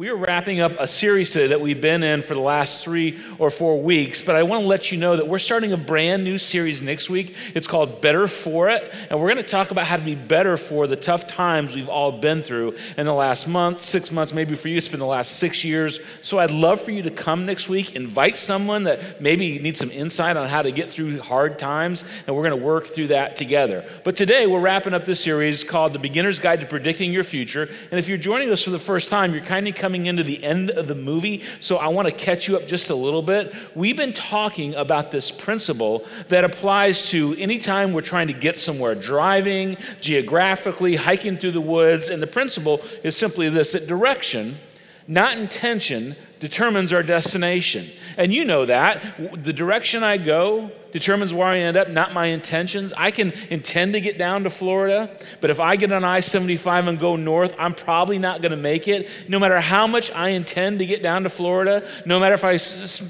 We are wrapping up a series today that we've been in for the last three or four weeks, but I want to let you know that we're starting a brand new series next week. It's called Better For It, and we're going to talk about how to be better for the tough times we've all been through in the last month, six months, maybe for you, it's been the last six years. So I'd love for you to come next week, invite someone that maybe needs some insight on how to get through hard times, and we're going to work through that together. But today, we're wrapping up this series called The Beginner's Guide to Predicting Your Future, and if you're joining us for the first time, you're kind of coming coming into the end of the movie, so I want to catch you up just a little bit. We've been talking about this principle that applies to anytime we're trying to get somewhere, driving, geographically, hiking through the woods. And the principle is simply this that direction, not intention, determines our destination. And you know that. The direction I go determines where I end up, not my intentions. I can intend to get down to Florida, but if I get on I 75 and go north, I'm probably not going to make it. No matter how much I intend to get down to Florida, no matter if I,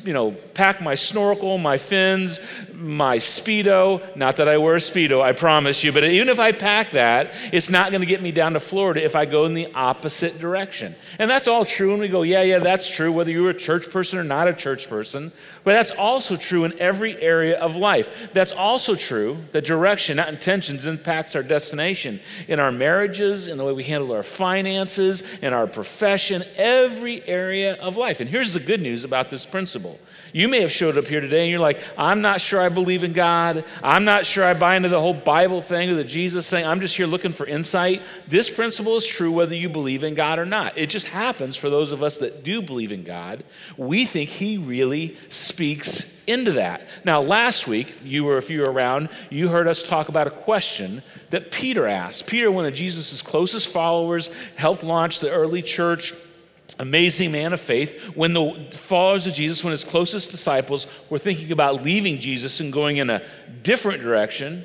you know, pack my snorkel, my fins, my Speedo, not that I wear a Speedo, I promise you, but even if I pack that, it's not going to get me down to Florida if I go in the opposite direction. And that's all true. And we go, yeah, yeah, that's true, whether you're a church person or not a church person. But that's also true in every area of life. That's also true that direction, not intentions, impacts our destination in our marriages, in the way we handle our finances, in our profession, every area of life. And here's the good news about this principle. You may have showed up here today and you're like, I'm not sure I believe in God. I'm not sure I buy into the whole Bible thing or the Jesus thing. I'm just here looking for insight. This principle is true whether you believe in God or not. It just happens for those of us that do believe in God. We think He really speaks into that. Now, last week, you were, if you were around, you heard us talk about a question that Peter asked. Peter, one of Jesus' closest followers, helped launch the early church amazing man of faith, when the followers of Jesus, when his closest disciples were thinking about leaving Jesus and going in a different direction,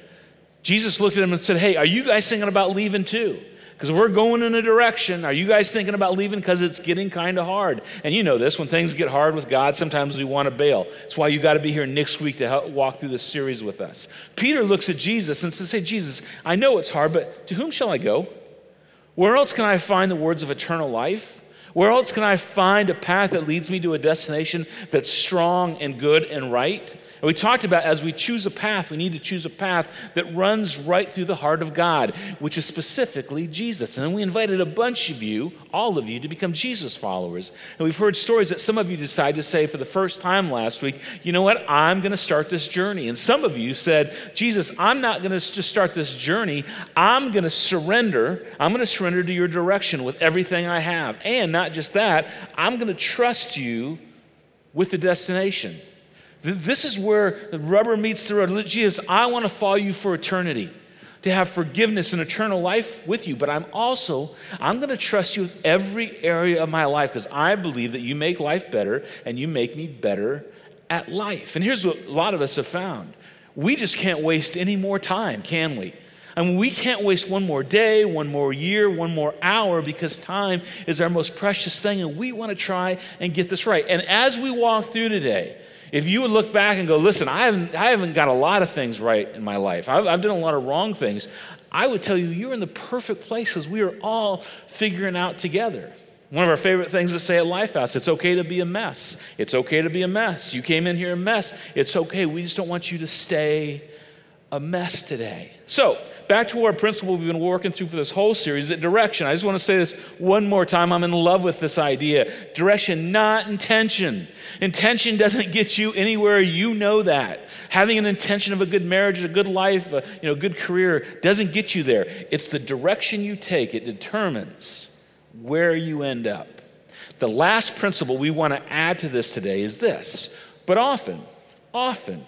Jesus looked at them and said, Hey, are you guys thinking about leaving too? Because we're going in a direction. Are you guys thinking about leaving? Because it's getting kind of hard. And you know this when things get hard with God, sometimes we want to bail. That's why you got to be here next week to help walk through this series with us. Peter looks at Jesus and says, Hey, Jesus, I know it's hard, but to whom shall I go? Where else can I find the words of eternal life? Where else can I find a path that leads me to a destination that's strong and good and right? And we talked about as we choose a path, we need to choose a path that runs right through the heart of God, which is specifically Jesus. And then we invited a bunch of you, all of you, to become Jesus followers. And we've heard stories that some of you decided to say for the first time last week, you know what, I'm going to start this journey. And some of you said, Jesus, I'm not going to just start this journey, I'm going to surrender. I'm going to surrender to your direction with everything I have. And not just that, I'm going to trust you with the destination. This is where the rubber meets the road. Jesus, I want to follow you for eternity, to have forgiveness and eternal life with you. But I'm also, I'm going to trust you with every area of my life because I believe that you make life better and you make me better at life. And here's what a lot of us have found we just can't waste any more time, can we? I mean, we can't waste one more day, one more year, one more hour because time is our most precious thing and we want to try and get this right. And as we walk through today, if you would look back and go, listen, I haven't, I haven't got a lot of things right in my life, I've, I've done a lot of wrong things, I would tell you, you're in the perfect place because we are all figuring out together. One of our favorite things to say at Lifehouse it's okay to be a mess. It's okay to be a mess. You came in here a mess. It's okay. We just don't want you to stay a mess today. So, back to our principle we've been working through for this whole series that direction. I just want to say this one more time. I'm in love with this idea. Direction, not intention. Intention doesn't get you anywhere. You know that. Having an intention of a good marriage, a good life, a you know, good career doesn't get you there. It's the direction you take, it determines where you end up. The last principle we want to add to this today is this. But often, often,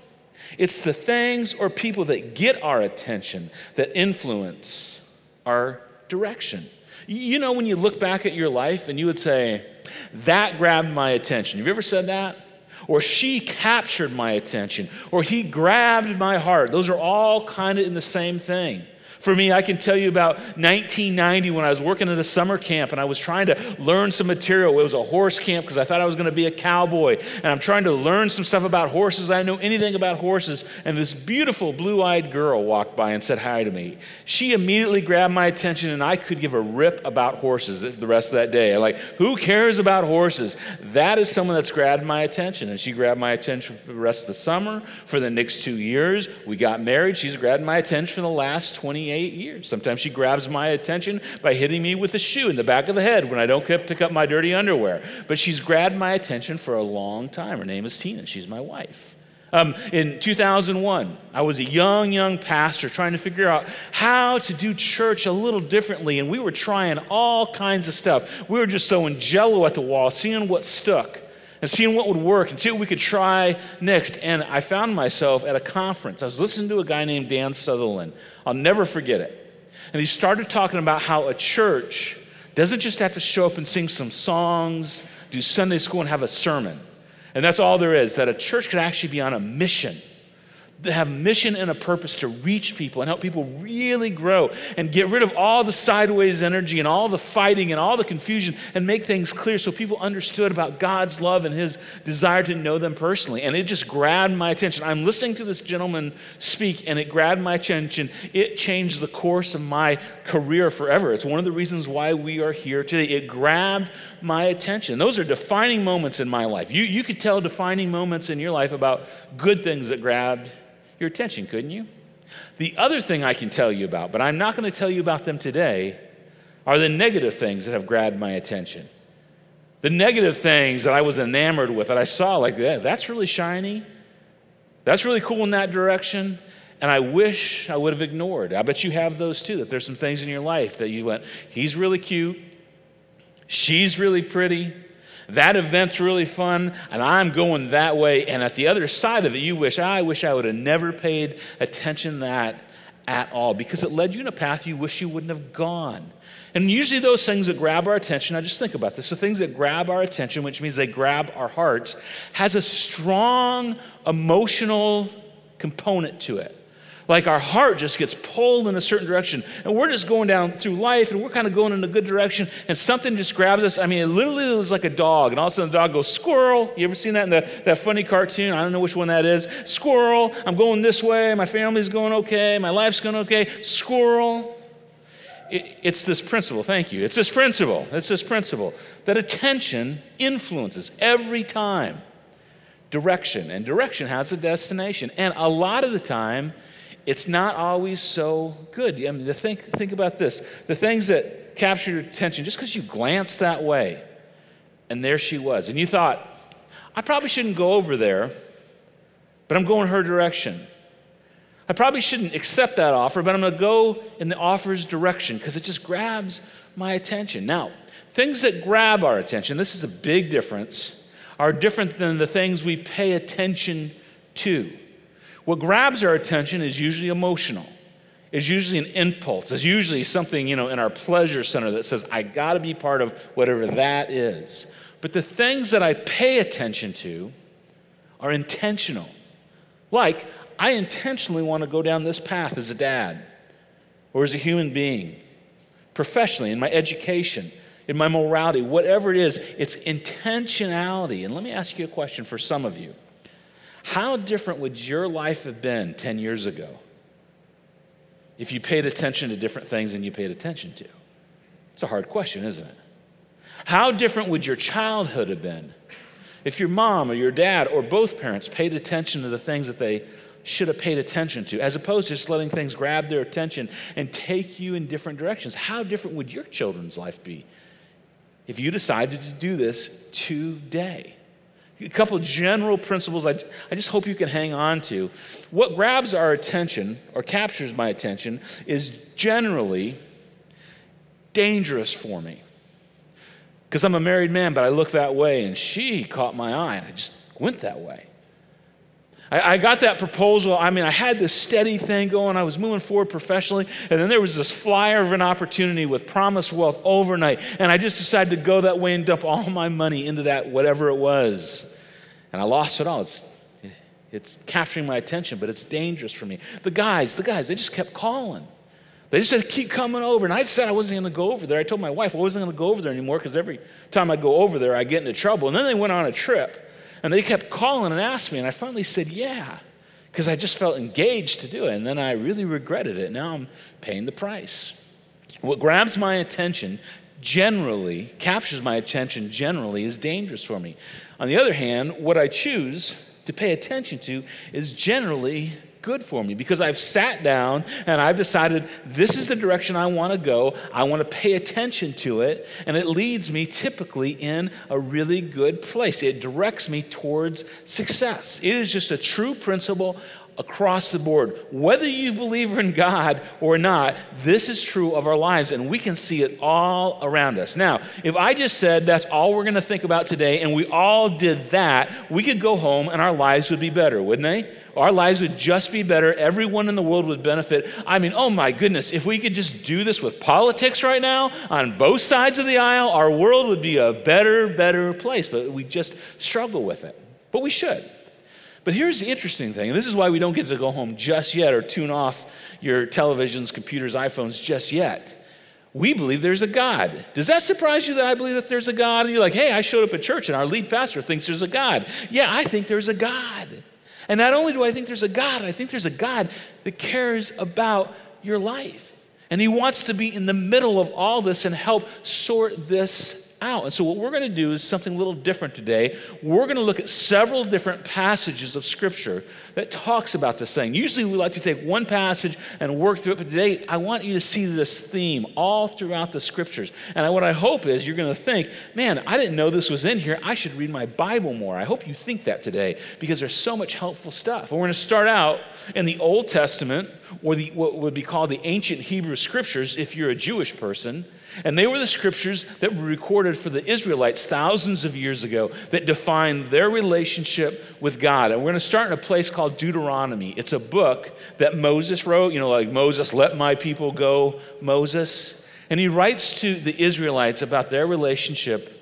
it's the things or people that get our attention that influence our direction. You know, when you look back at your life and you would say, That grabbed my attention. Have you ever said that? Or she captured my attention. Or he grabbed my heart. Those are all kind of in the same thing. For me, I can tell you about 1990 when I was working at a summer camp and I was trying to learn some material. It was a horse camp because I thought I was going to be a cowboy. And I'm trying to learn some stuff about horses. I know anything about horses. And this beautiful blue eyed girl walked by and said hi to me. She immediately grabbed my attention and I could give a rip about horses the rest of that day. Like, who cares about horses? That is someone that's grabbed my attention. And she grabbed my attention for the rest of the summer, for the next two years. We got married. She's grabbed my attention for the last 20 28 years. Sometimes she grabs my attention by hitting me with a shoe in the back of the head when I don't pick up my dirty underwear. But she's grabbed my attention for a long time. Her name is Tina. She's my wife. Um, in 2001, I was a young, young pastor trying to figure out how to do church a little differently, and we were trying all kinds of stuff. We were just throwing jello at the wall, seeing what stuck and seeing what would work and see what we could try next. And I found myself at a conference. I was listening to a guy named Dan Sutherland. I'll never forget it. And he started talking about how a church doesn't just have to show up and sing some songs, do Sunday school, and have a sermon. And that's all there is, that a church could actually be on a mission that have mission and a purpose to reach people and help people really grow and get rid of all the sideways energy and all the fighting and all the confusion and make things clear so people understood about God's love and his desire to know them personally. And it just grabbed my attention. I'm listening to this gentleman speak and it grabbed my attention. It changed the course of my career forever. It's one of the reasons why we are here today. It grabbed my attention. Those are defining moments in my life. You, you could tell defining moments in your life about good things that grabbed your attention, couldn't you? The other thing I can tell you about, but I'm not going to tell you about them today, are the negative things that have grabbed my attention. The negative things that I was enamored with, that I saw, like, yeah, that's really shiny. That's really cool in that direction. And I wish I would have ignored. I bet you have those too, that there's some things in your life that you went, he's really cute. She's really pretty that event's really fun, and I'm going that way. And at the other side of it, you wish, I wish I would have never paid attention that at all because it led you in a path you wish you wouldn't have gone. And usually, those things that grab our attention, I just think about this the things that grab our attention, which means they grab our hearts, has a strong emotional component to it like our heart just gets pulled in a certain direction. And we're just going down through life and we're kind of going in a good direction and something just grabs us. I mean, it literally was like a dog. And all of a sudden the dog goes, squirrel. You ever seen that in the, that funny cartoon? I don't know which one that is. Squirrel. I'm going this way. My family's going okay. My life's going okay. Squirrel. It, it's this principle. Thank you. It's this principle. It's this principle that attention influences every time direction. And direction has a destination. And a lot of the time, it's not always so good. I mean, the think, think about this the things that captured your attention, just because you glanced that way, and there she was, and you thought, I probably shouldn't go over there, but I'm going her direction. I probably shouldn't accept that offer, but I'm going to go in the offer's direction because it just grabs my attention. Now, things that grab our attention, this is a big difference, are different than the things we pay attention to. What grabs our attention is usually emotional. It's usually an impulse. It's usually something, you know, in our pleasure center that says, I got to be part of whatever that is. But the things that I pay attention to are intentional. Like, I intentionally want to go down this path as a dad or as a human being, professionally, in my education, in my morality, whatever it is, it's intentionality. And let me ask you a question for some of you. How different would your life have been 10 years ago if you paid attention to different things than you paid attention to? It's a hard question, isn't it? How different would your childhood have been if your mom or your dad or both parents paid attention to the things that they should have paid attention to, as opposed to just letting things grab their attention and take you in different directions? How different would your children's life be if you decided to do this today? A couple general principles I, I just hope you can hang on to. What grabs our attention or captures my attention is generally dangerous for me. Because I'm a married man, but I look that way, and she caught my eye, and I just went that way. I, I, got that proposal. I mean, I had this steady thing going. I was moving forward professionally. And then there was this flyer of an opportunity with Promise Wealth overnight. And I just decided to go that way and dump all my money into that, whatever it was. And I lost it all. It's, it's capturing my attention, but it's dangerous for me. The guys, the guys, they just kept calling. They just said, keep coming over. And I said I wasn't going to go over there. I told my wife I wasn't going to go over there anymore because every time I go over there, I get into trouble. And then they went on a trip and they kept calling and asked me. And I finally said, yeah, because I just felt engaged to do it. And then I really regretted it. Now I'm paying the price. What grabs my attention generally, captures my attention generally, is dangerous for me. On the other hand, what I choose to pay attention to is generally good for me because I've sat down and I've decided this is the direction I want to go. I want to pay attention to it, and it leads me typically in a really good place. It directs me towards success. It is just a true principle across the board. Whether you believe in God or not, this is true of our lives, and we can see it all around us. Now, if I just said that's all we're going to think about today, and we all did that, we could go home and our lives would be better, wouldn't they? Our lives would just be better. Everyone in the world would benefit. I mean, oh my goodness, if we could just do this with politics right now on both sides of the aisle, our world would be a better, better place. But we just struggle with it. But we should. But here's the interesting thing, and this is why we don't get to go home just yet or tune off your televisions, computers, iPhones just yet. We believe there's a God. Does that surprise you that I believe that there's a God? And you're like, hey, I showed up at church and our lead pastor thinks there's a God. Yeah, I think there's a God. And not only do I think there's a God, I think there's a God that cares about your life. And he wants to be in the middle of all this and help sort this out. And so, what we're going to do is something a little different today. We're going to look at several different passages of Scripture that talks about this thing. Usually, we like to take one passage and work through it, but today I want you to see this theme all throughout the Scriptures. And what I hope is you're going to think, man, I didn't know this was in here. I should read my Bible more. I hope you think that today because there's so much helpful stuff. we're going to start out in the Old Testament, or the, what would be called the ancient Hebrew Scriptures if you're a Jewish person. And they were the scriptures that were recorded for the Israelites thousands of years ago that defined their relationship with God. And we're going to start in a place called Deuteronomy. It's a book that Moses wrote, you know, like Moses, let my people go, Moses. And he writes to the Israelites about their relationship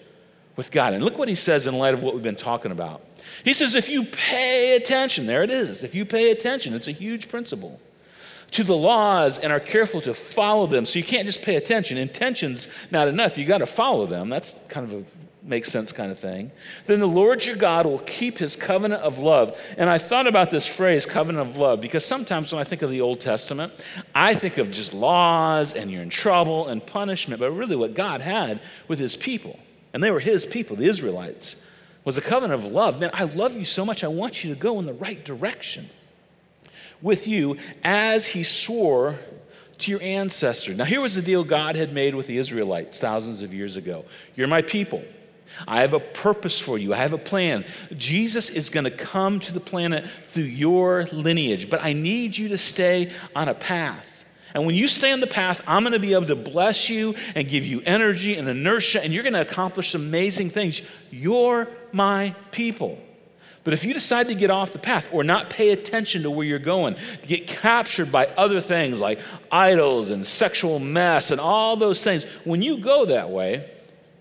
with God. And look what he says in light of what we've been talking about. He says, if you pay attention, there it is. If you pay attention, it's a huge principle to the laws and are careful to follow them. So you can't just pay attention. Intention's not enough. You got to follow them. That's kind of a makes sense kind of thing. Then the Lord your God will keep his covenant of love. And I thought about this phrase, covenant of love, because sometimes when I think of the Old Testament, I think of just laws and you're in trouble and punishment. But really, what God had with his people, and they were his people, the Israelites, was a covenant of love. Man, I love you so much, I want you to go in the right direction with you as he swore to your ancestor. Now, here was the deal God had made with the Israelites thousands of years ago You're my people. I have a purpose for you. I have a plan. Jesus is going to come to the planet through your lineage, but I need you to stay on a path. And when you stay on the path, I'm going to be able to bless you and give you energy and inertia, and you're going to accomplish amazing things. You're my people. But if you decide to get off the path or not pay attention to where you're going, to get captured by other things like idols and sexual mess and all those things, when you go that way,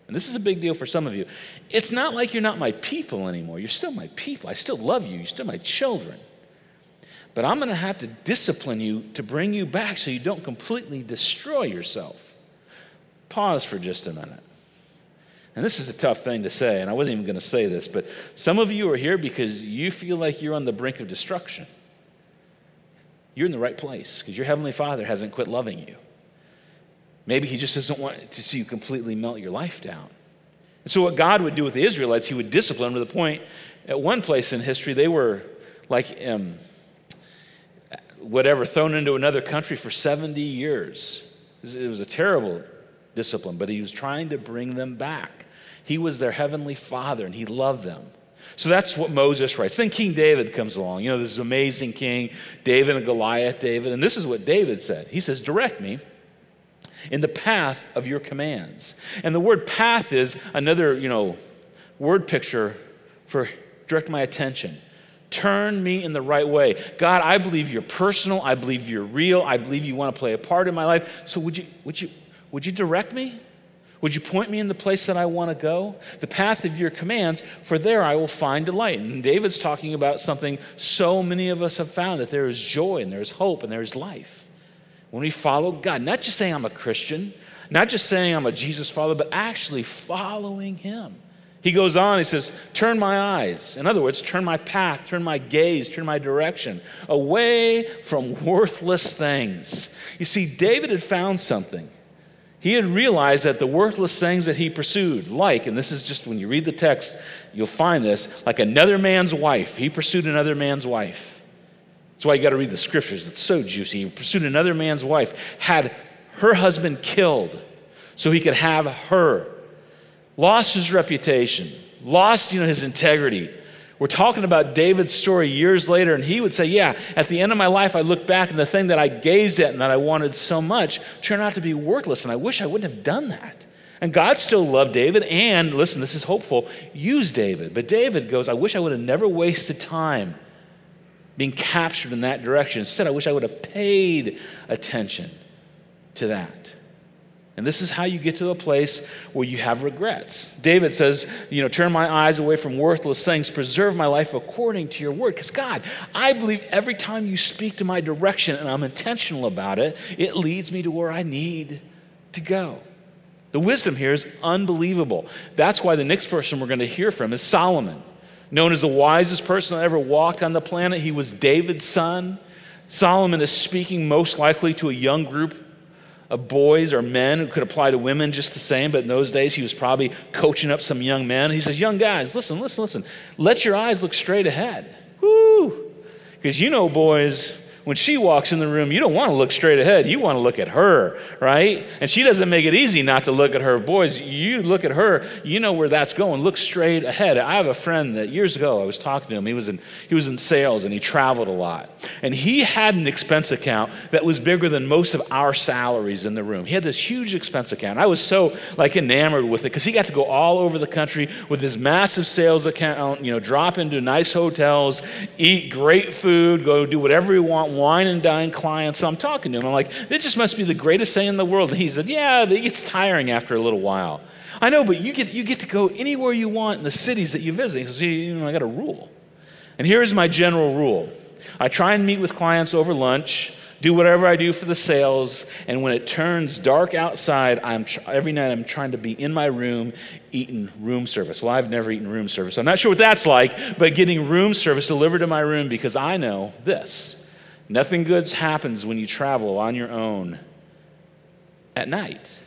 and this is a big deal for some of you, it's not like you're not my people anymore. You're still my people. I still love you. You're still my children. But I'm going to have to discipline you to bring you back so you don't completely destroy yourself. Pause for just a minute. And this is a tough thing to say, and I wasn't even going to say this, but some of you are here because you feel like you're on the brink of destruction. You're in the right place because your Heavenly Father hasn't quit loving you. Maybe He just doesn't want to see you completely melt your life down. And so, what God would do with the Israelites, He would discipline them to the point, at one place in history, they were like, um, whatever, thrown into another country for 70 years. It was a terrible discipline, but He was trying to bring them back. He was their heavenly father and he loved them. So that's what Moses writes. Then King David comes along. You know, this amazing king, David and Goliath, David. And this is what David said He says, Direct me in the path of your commands. And the word path is another, you know, word picture for direct my attention. Turn me in the right way. God, I believe you're personal. I believe you're real. I believe you want to play a part in my life. So would you, would you, would you direct me? Would you point me in the place that I want to go? The path of your commands, for there I will find delight. And David's talking about something so many of us have found that there is joy and there is hope and there is life when we follow God, not just saying I'm a Christian, not just saying I'm a Jesus follower, but actually following Him. He goes on, he says, Turn my eyes. In other words, turn my path, turn my gaze, turn my direction away from worthless things. You see, David had found something. He had realized that the worthless things that he pursued, like, and this is just when you read the text, you'll find this, like another man's wife. He pursued another man's wife. That's why you got to read the scriptures. It's so juicy. He pursued another man's wife, had her husband killed so he could have her lost his reputation, lost you know, his integrity. We're talking about David's story years later, and he would say, Yeah, at the end of my life, I look back and the thing that I gazed at and that I wanted so much turned out to be worthless, and I wish I wouldn't have done that. And God still loved David, and listen, this is hopeful, used David. But David goes, I wish I would have never wasted time being captured in that direction. Instead, I wish I would have paid attention to that. And this is how you get to a place where you have regrets. David says, you know, turn my eyes away from worthless things, preserve my life according to your word. Because, God, I believe every time you speak to my direction and I'm intentional about it, it leads me to where I need to go. The wisdom here is unbelievable. That's why the next person we're going to hear from is Solomon. Known as the wisest person that ever walked on the planet, he was David's son. Solomon is speaking most likely to a young group of boys or men who could apply to women just the same, but in those days he was probably coaching up some young men. He says, Young guys, listen, listen, listen. Let your eyes look straight ahead. Woo! Because you know, boys, when she walks in the room, you don't want to look straight ahead. You want to look at her, right? And she doesn't make it easy not to look at her. Boys, you look at her, you know where that's going. Look straight ahead. I have a friend that years ago I was talking to him. He was in he was in sales and he traveled a lot. And he had an expense account that was bigger than most of our salaries in the room. He had this huge expense account. I was so like enamored with it because he got to go all over the country with his massive sales account, you know, drop into nice hotels, eat great food, go do whatever he want wine and dine clients. So I'm talking to him. I'm like, it just must be the greatest thing in the world. And he said, yeah, it gets tiring after a little while. I know, but you get, you get to go anywhere you want in the cities that you visit. He says, you know, I got a rule. And here's my general rule. I try and meet with clients over lunch, do whatever I do for the sales, and when it turns dark outside, I'm tr- every night I'm trying to be in my room eating room service. Well, I've never eaten room service. So I'm not sure what that's like, but getting room service delivered to my room because I know this Nothing good happens when you travel on your own at night.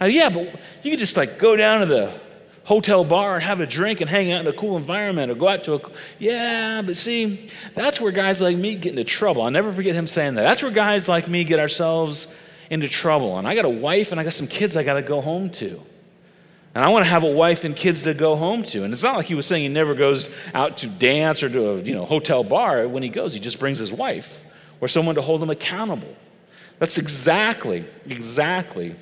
Now, yeah, but you could just like go down to the hotel bar and have a drink and hang out in a cool environment or go out to a. Yeah, but see, that's where guys like me get into trouble. I'll never forget him saying that. That's where guys like me get ourselves into trouble. And I got a wife and I got some kids I got to go home to. And I want to have a wife and kids to go home to. And it's not like he was saying he never goes out to dance or to a you know, hotel bar. When he goes, he just brings his wife or someone to hold him accountable. That's exactly, exactly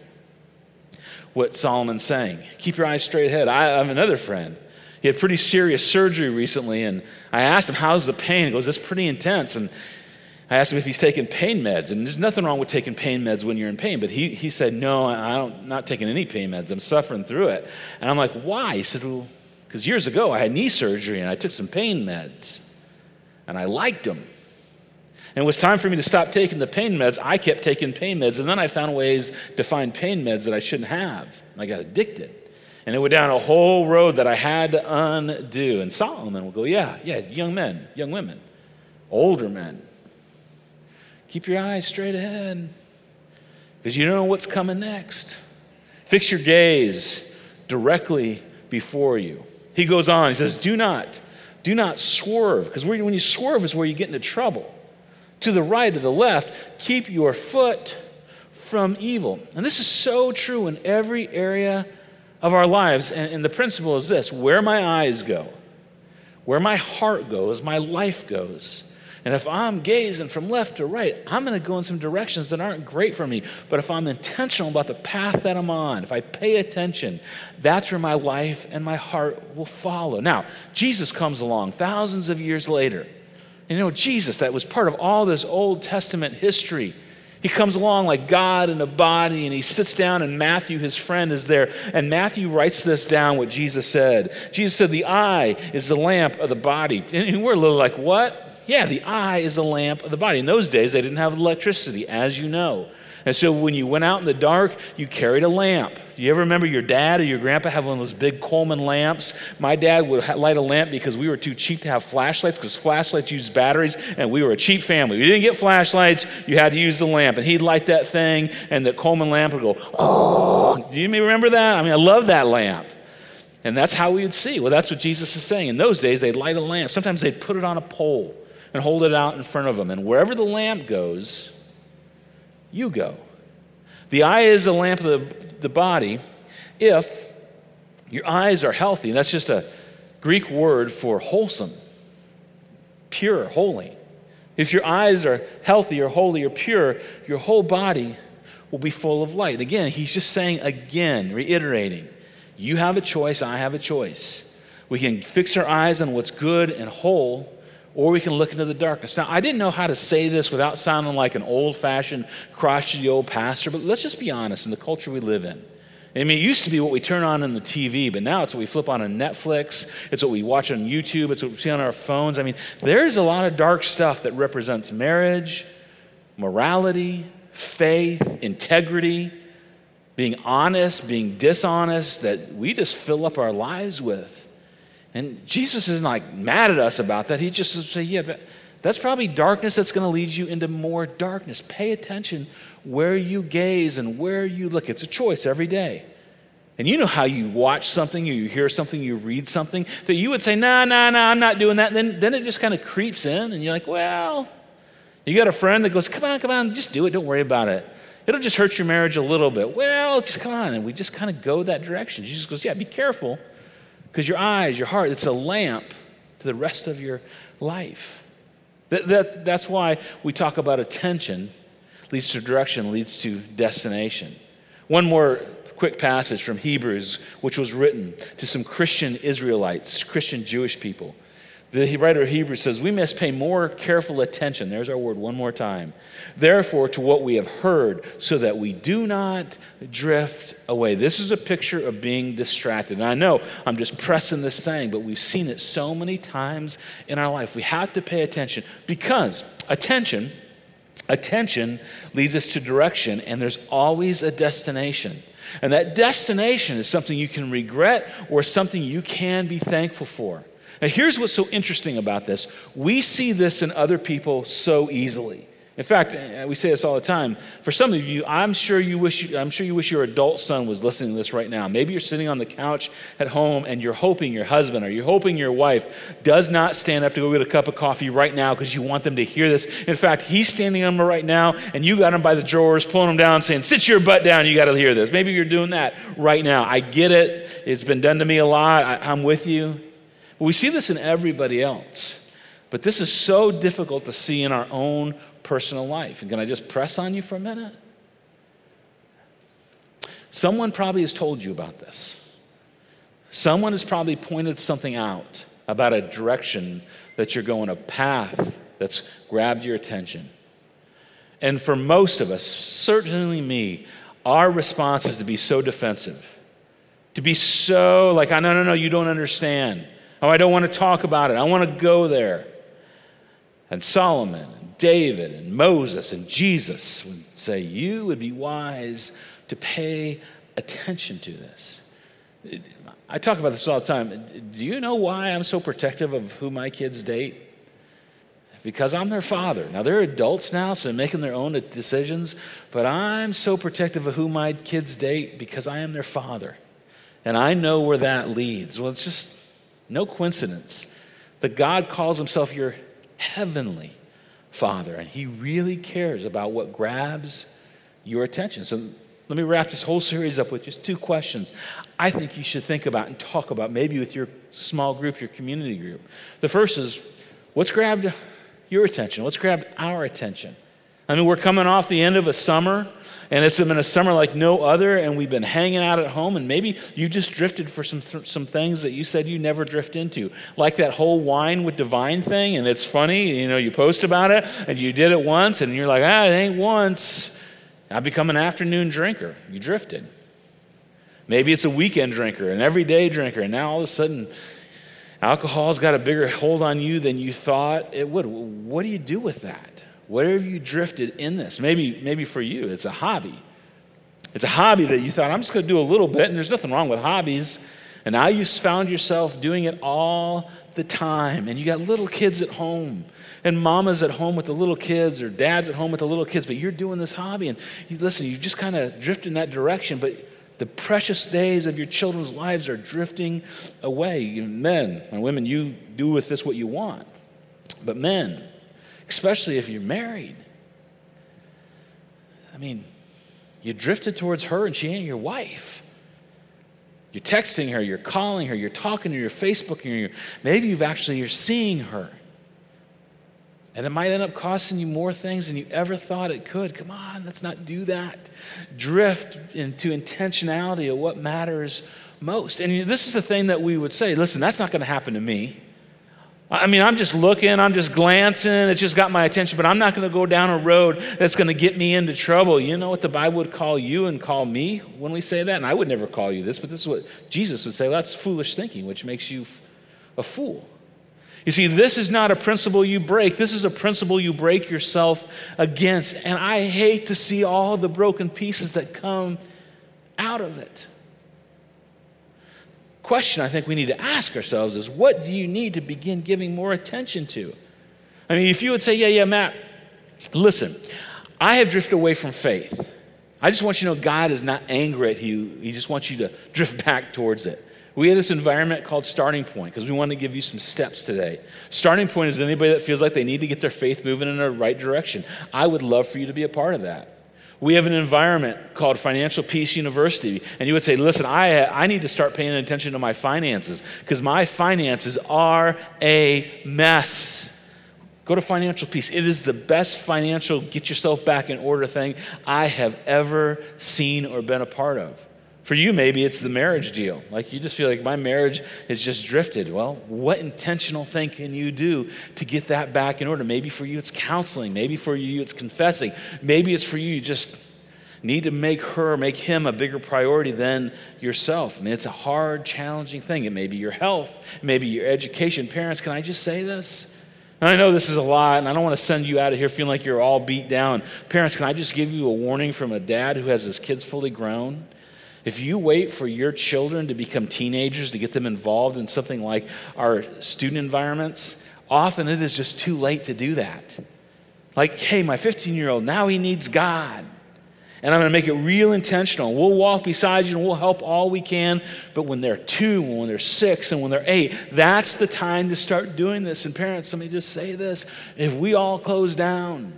what Solomon's saying. Keep your eyes straight ahead. I have another friend. He had pretty serious surgery recently, and I asked him, How's the pain? He goes, It's pretty intense. And I asked him if he's taking pain meds, and there's nothing wrong with taking pain meds when you're in pain. But he, he said, No, I'm not taking any pain meds. I'm suffering through it. And I'm like, Why? He said, Well, because years ago I had knee surgery and I took some pain meds, and I liked them. And it was time for me to stop taking the pain meds. I kept taking pain meds, and then I found ways to find pain meds that I shouldn't have. And I got addicted. And it went down a whole road that I had to undo. And Solomon will go, Yeah, yeah, young men, young women, older men Keep your eyes straight ahead because you don't know what's coming next. Fix your gaze directly before you. He goes on, he says, Do not, do not swerve, because when you swerve is where you get into trouble. To the right, to the left, keep your foot from evil. And this is so true in every area of our lives. And, and the principle is this where my eyes go, where my heart goes, my life goes. And if I'm gazing from left to right, I'm going to go in some directions that aren't great for me. But if I'm intentional about the path that I'm on, if I pay attention, that's where my life and my heart will follow. Now, Jesus comes along thousands of years later. You know, Jesus, that was part of all this Old Testament history. He comes along like God in a body, and he sits down, and Matthew, his friend, is there. And Matthew writes this down what Jesus said. Jesus said, The eye is the lamp of the body. And we're a little like, What? Yeah, the eye is a lamp of the body. In those days, they didn't have electricity, as you know. And so when you went out in the dark, you carried a lamp. Do you ever remember your dad or your grandpa have one of those big Coleman lamps? My dad would light a lamp because we were too cheap to have flashlights because flashlights use batteries and we were a cheap family. We didn't get flashlights, you had to use the lamp. And he'd light that thing and the Coleman lamp would go, oh. Do you remember that? I mean, I love that lamp. And that's how we would see. Well, that's what Jesus is saying. In those days, they'd light a lamp. Sometimes they'd put it on a pole and hold it out in front of them. And wherever the lamp goes, you go. The eye is the lamp of the, the body if your eyes are healthy. That's just a Greek word for wholesome, pure, holy. If your eyes are healthy or holy or pure, your whole body will be full of light. Again, he's just saying again, reiterating, you have a choice, I have a choice. We can fix our eyes on what's good and whole, or we can look into the darkness. Now, I didn't know how to say this without sounding like an old fashioned, crotchety old pastor, but let's just be honest in the culture we live in. I mean, it used to be what we turn on in the TV, but now it's what we flip on on Netflix. It's what we watch on YouTube. It's what we see on our phones. I mean, there's a lot of dark stuff that represents marriage, morality, faith, integrity, being honest, being dishonest, that we just fill up our lives with. And Jesus isn't like mad at us about that. He just says, yeah, that, that's probably darkness that's going to lead you into more darkness. Pay attention where you gaze and where you look. It's a choice every day. And you know how you watch something, you hear something, you read something, that you would say, nah, nah, nah, I'm not doing that. And then, then it just kind of creeps in, and you're like, well, you got a friend that goes, come on, come on, just do it, don't worry about it. It'll just hurt your marriage a little bit. Well, just come on. And we just kind of go that direction. Jesus goes, yeah, be careful because your eyes, your heart, it's a lamp to the rest of your life. That, that, that's why we talk about attention leads to direction, leads to destination. One more quick passage from Hebrews, which was written to some Christian Israelites, Christian Jewish people. The writer of Hebrews says, We must pay more careful attention, there's our word one more time, therefore, to what we have heard, so that we do not drift away. This is a picture of being distracted. And I know I'm just pressing this saying, but we've seen it so many times in our life. We have to pay attention because attention, attention leads us to direction, and there's always a destination. And that destination is something you can regret or something you can be thankful for. Now, here's what's so interesting about this we see this in other people so easily. In fact, uh, we say this all the time. For some of you, I'm sure you wish you, I'm sure you wish your adult son was listening to this right now. Maybe you're sitting on the couch at home and you're hoping your husband or you're hoping your wife does not stand up to go get a cup of coffee right now because you want them to hear this. In fact, he's standing on them right now and you got him by the drawers, pulling him down, saying, "Sit your butt down. You got to hear this." Maybe you're doing that right now. I get it. It's been done to me a lot. I, I'm with you. We see this in everybody else. But this is so difficult to see in our own personal life. And can I just press on you for a minute? Someone probably has told you about this. Someone has probably pointed something out about a direction that you're going, a path that's grabbed your attention. And for most of us, certainly me, our response is to be so defensive, to be so like, no, no, no, you don't understand. Oh, I don't want to talk about it. I want to go there. And Solomon and David and Moses and Jesus would say, You would be wise to pay attention to this. I talk about this all the time. Do you know why I'm so protective of who my kids date? Because I'm their father. Now, they're adults now, so they're making their own decisions, but I'm so protective of who my kids date because I am their father. And I know where that leads. Well, it's just no coincidence that God calls himself your heavenly Father, and he really cares about what grabs your attention. So let me wrap this whole series up with just two questions I think you should think about and talk about, maybe with your small group, your community group. The first is what's grabbed your attention? What's grabbed our attention? I mean, we're coming off the end of a summer and it's been a summer like no other, and we've been hanging out at home, and maybe you've just drifted for some, th- some things that you said you never drift into. Like that whole wine with divine thing, and it's funny, you know, you post about it, and you did it once, and you're like, ah, it ain't once. I've become an afternoon drinker. You drifted. Maybe it's a weekend drinker, an everyday drinker, and now all of a sudden, Alcohol's got a bigger hold on you than you thought it would. What do you do with that? Where have you drifted in this? Maybe, maybe for you, it's a hobby. It's a hobby that you thought, I'm just going to do a little bit, and there's nothing wrong with hobbies. And now you found yourself doing it all the time, and you got little kids at home, and mama's at home with the little kids, or dad's at home with the little kids, but you're doing this hobby, and you, listen, you just kind of drift in that direction, but the precious days of your children's lives are drifting away. Men and women, you do with this what you want. But men, especially if you're married, I mean, you drifted towards her and she ain't your wife. You're texting her, you're calling her, you're talking to her, you're Facebooking her. Maybe you've actually you're seeing her. And it might end up costing you more things than you ever thought it could. Come on, let's not do that. Drift into intentionality of what matters most. And this is the thing that we would say listen, that's not going to happen to me. I mean, I'm just looking, I'm just glancing, it's just got my attention, but I'm not going to go down a road that's going to get me into trouble. You know what the Bible would call you and call me when we say that? And I would never call you this, but this is what Jesus would say well, that's foolish thinking, which makes you a fool. You see, this is not a principle you break. This is a principle you break yourself against. And I hate to see all the broken pieces that come out of it question I think we need to ask ourselves is what do you need to begin giving more attention to? I mean, if you would say, yeah, yeah, Matt, listen, I have drifted away from faith. I just want you to know God is not angry at you, He just wants you to drift back towards it. We have this environment called Starting Point because we want to give you some steps today. Starting Point is anybody that feels like they need to get their faith moving in the right direction. I would love for you to be a part of that. We have an environment called Financial Peace University. And you would say, listen, I, I need to start paying attention to my finances because my finances are a mess. Go to Financial Peace. It is the best financial get yourself back in order thing I have ever seen or been a part of. For you, maybe it's the marriage deal. Like you just feel like my marriage has just drifted. Well, what intentional thing can you do to get that back in order? Maybe for you, it's counseling. Maybe for you, it's confessing. Maybe it's for you, you just need to make her, make him a bigger priority than yourself. I mean, it's a hard, challenging thing. It may be your health, it may be your education. Parents, can I just say this? And I know this is a lot, and I don't want to send you out of here feeling like you're all beat down. Parents, can I just give you a warning from a dad who has his kids fully grown? If you wait for your children to become teenagers to get them involved in something like our student environments, often it is just too late to do that. Like, hey, my 15 year old, now he needs God. And I'm going to make it real intentional. We'll walk beside you and we'll help all we can. But when they're two, and when they're six, and when they're eight, that's the time to start doing this. And parents, let me just say this if we all close down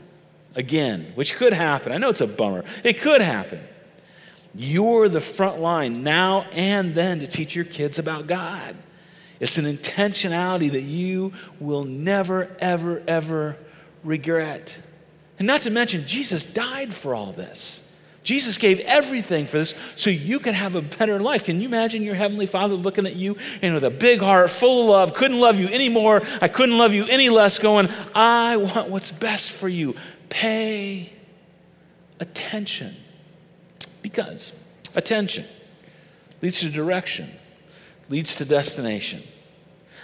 again, which could happen, I know it's a bummer, it could happen. You're the front line now and then to teach your kids about God. It's an intentionality that you will never, ever, ever regret. And not to mention, Jesus died for all this. Jesus gave everything for this so you can have a better life. Can you imagine your Heavenly Father looking at you and with a big heart, full of love, couldn't love you anymore, I couldn't love you any less, going, I want what's best for you. Pay attention. Because attention leads to direction, leads to destination.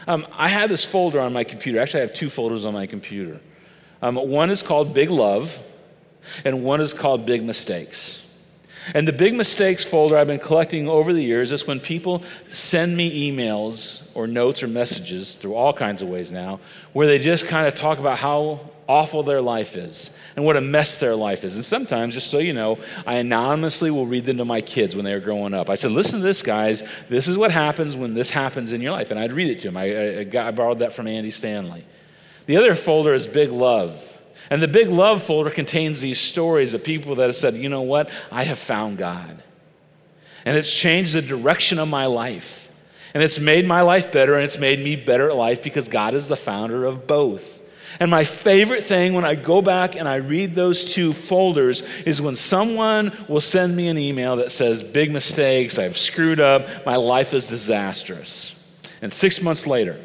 Um, I have this folder on my computer. Actually, I have two folders on my computer. Um, one is called Big Love, and one is called Big Mistakes. And the big mistakes folder I've been collecting over the years is when people send me emails or notes or messages through all kinds of ways now, where they just kind of talk about how awful their life is and what a mess their life is. And sometimes, just so you know, I anonymously will read them to my kids when they were growing up. I said, Listen to this, guys. This is what happens when this happens in your life. And I'd read it to them. I, I, I borrowed that from Andy Stanley. The other folder is Big Love. And the Big Love folder contains these stories of people that have said, You know what? I have found God. And it's changed the direction of my life. And it's made my life better, and it's made me better at life because God is the founder of both. And my favorite thing when I go back and I read those two folders is when someone will send me an email that says, Big mistakes, I've screwed up, my life is disastrous. And six months later,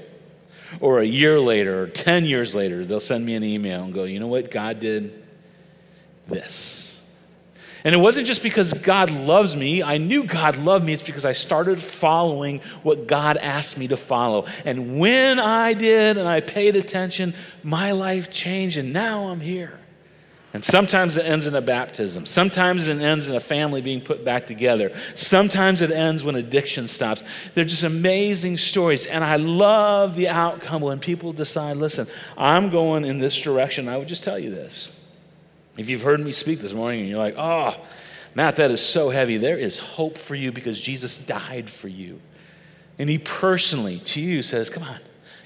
or a year later, or 10 years later, they'll send me an email and go, You know what? God did this. And it wasn't just because God loves me. I knew God loved me. It's because I started following what God asked me to follow. And when I did and I paid attention, my life changed, and now I'm here. And sometimes it ends in a baptism. Sometimes it ends in a family being put back together. Sometimes it ends when addiction stops. They're just amazing stories. And I love the outcome when people decide, listen, I'm going in this direction. I would just tell you this. If you've heard me speak this morning and you're like, oh, Matt, that is so heavy, there is hope for you because Jesus died for you. And he personally, to you, says, come on,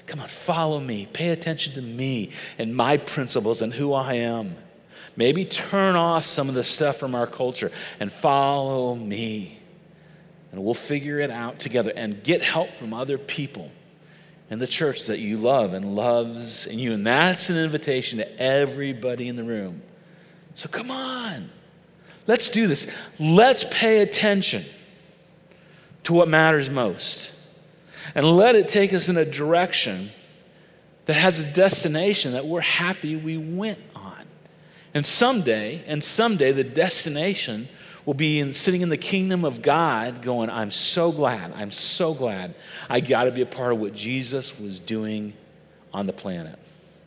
come on, follow me. Pay attention to me and my principles and who I am. Maybe turn off some of the stuff from our culture and follow me. And we'll figure it out together and get help from other people in the church that you love and loves in you. And that's an invitation to everybody in the room. So come on, let's do this. Let's pay attention to what matters most. And let it take us in a direction that has a destination that we're happy we went on. and someday, and someday, the destination will be in, sitting in the kingdom of God going, I'm so glad, I'm so glad I got to be a part of what Jesus was doing on the planet.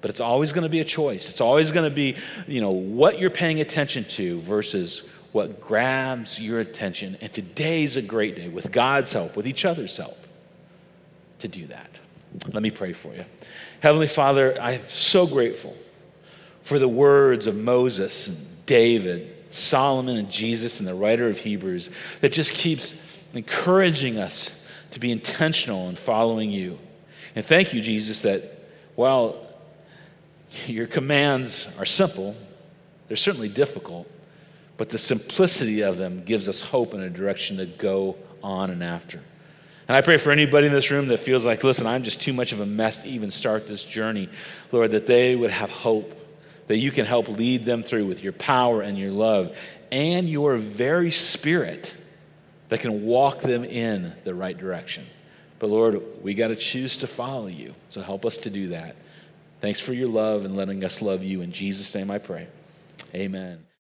But it's always going to be a choice. It's always going to be, you know, what you're paying attention to versus what grabs your attention. And today's a great day with God's help, with each other's help, to do that. Let me pray for you. Heavenly Father, I'm so grateful for the words of Moses and David, Solomon and Jesus and the writer of Hebrews that just keeps encouraging us to be intentional in following you. And thank you, Jesus, that while your commands are simple, they're certainly difficult, but the simplicity of them gives us hope and a direction to go on and after. And I pray for anybody in this room that feels like, listen, I'm just too much of a mess to even start this journey, Lord, that they would have hope that you can help lead them through with your power and your love and your very spirit that can walk them in the right direction. But Lord, we got to choose to follow you. So help us to do that. Thanks for your love and letting us love you. In Jesus' name I pray. Amen.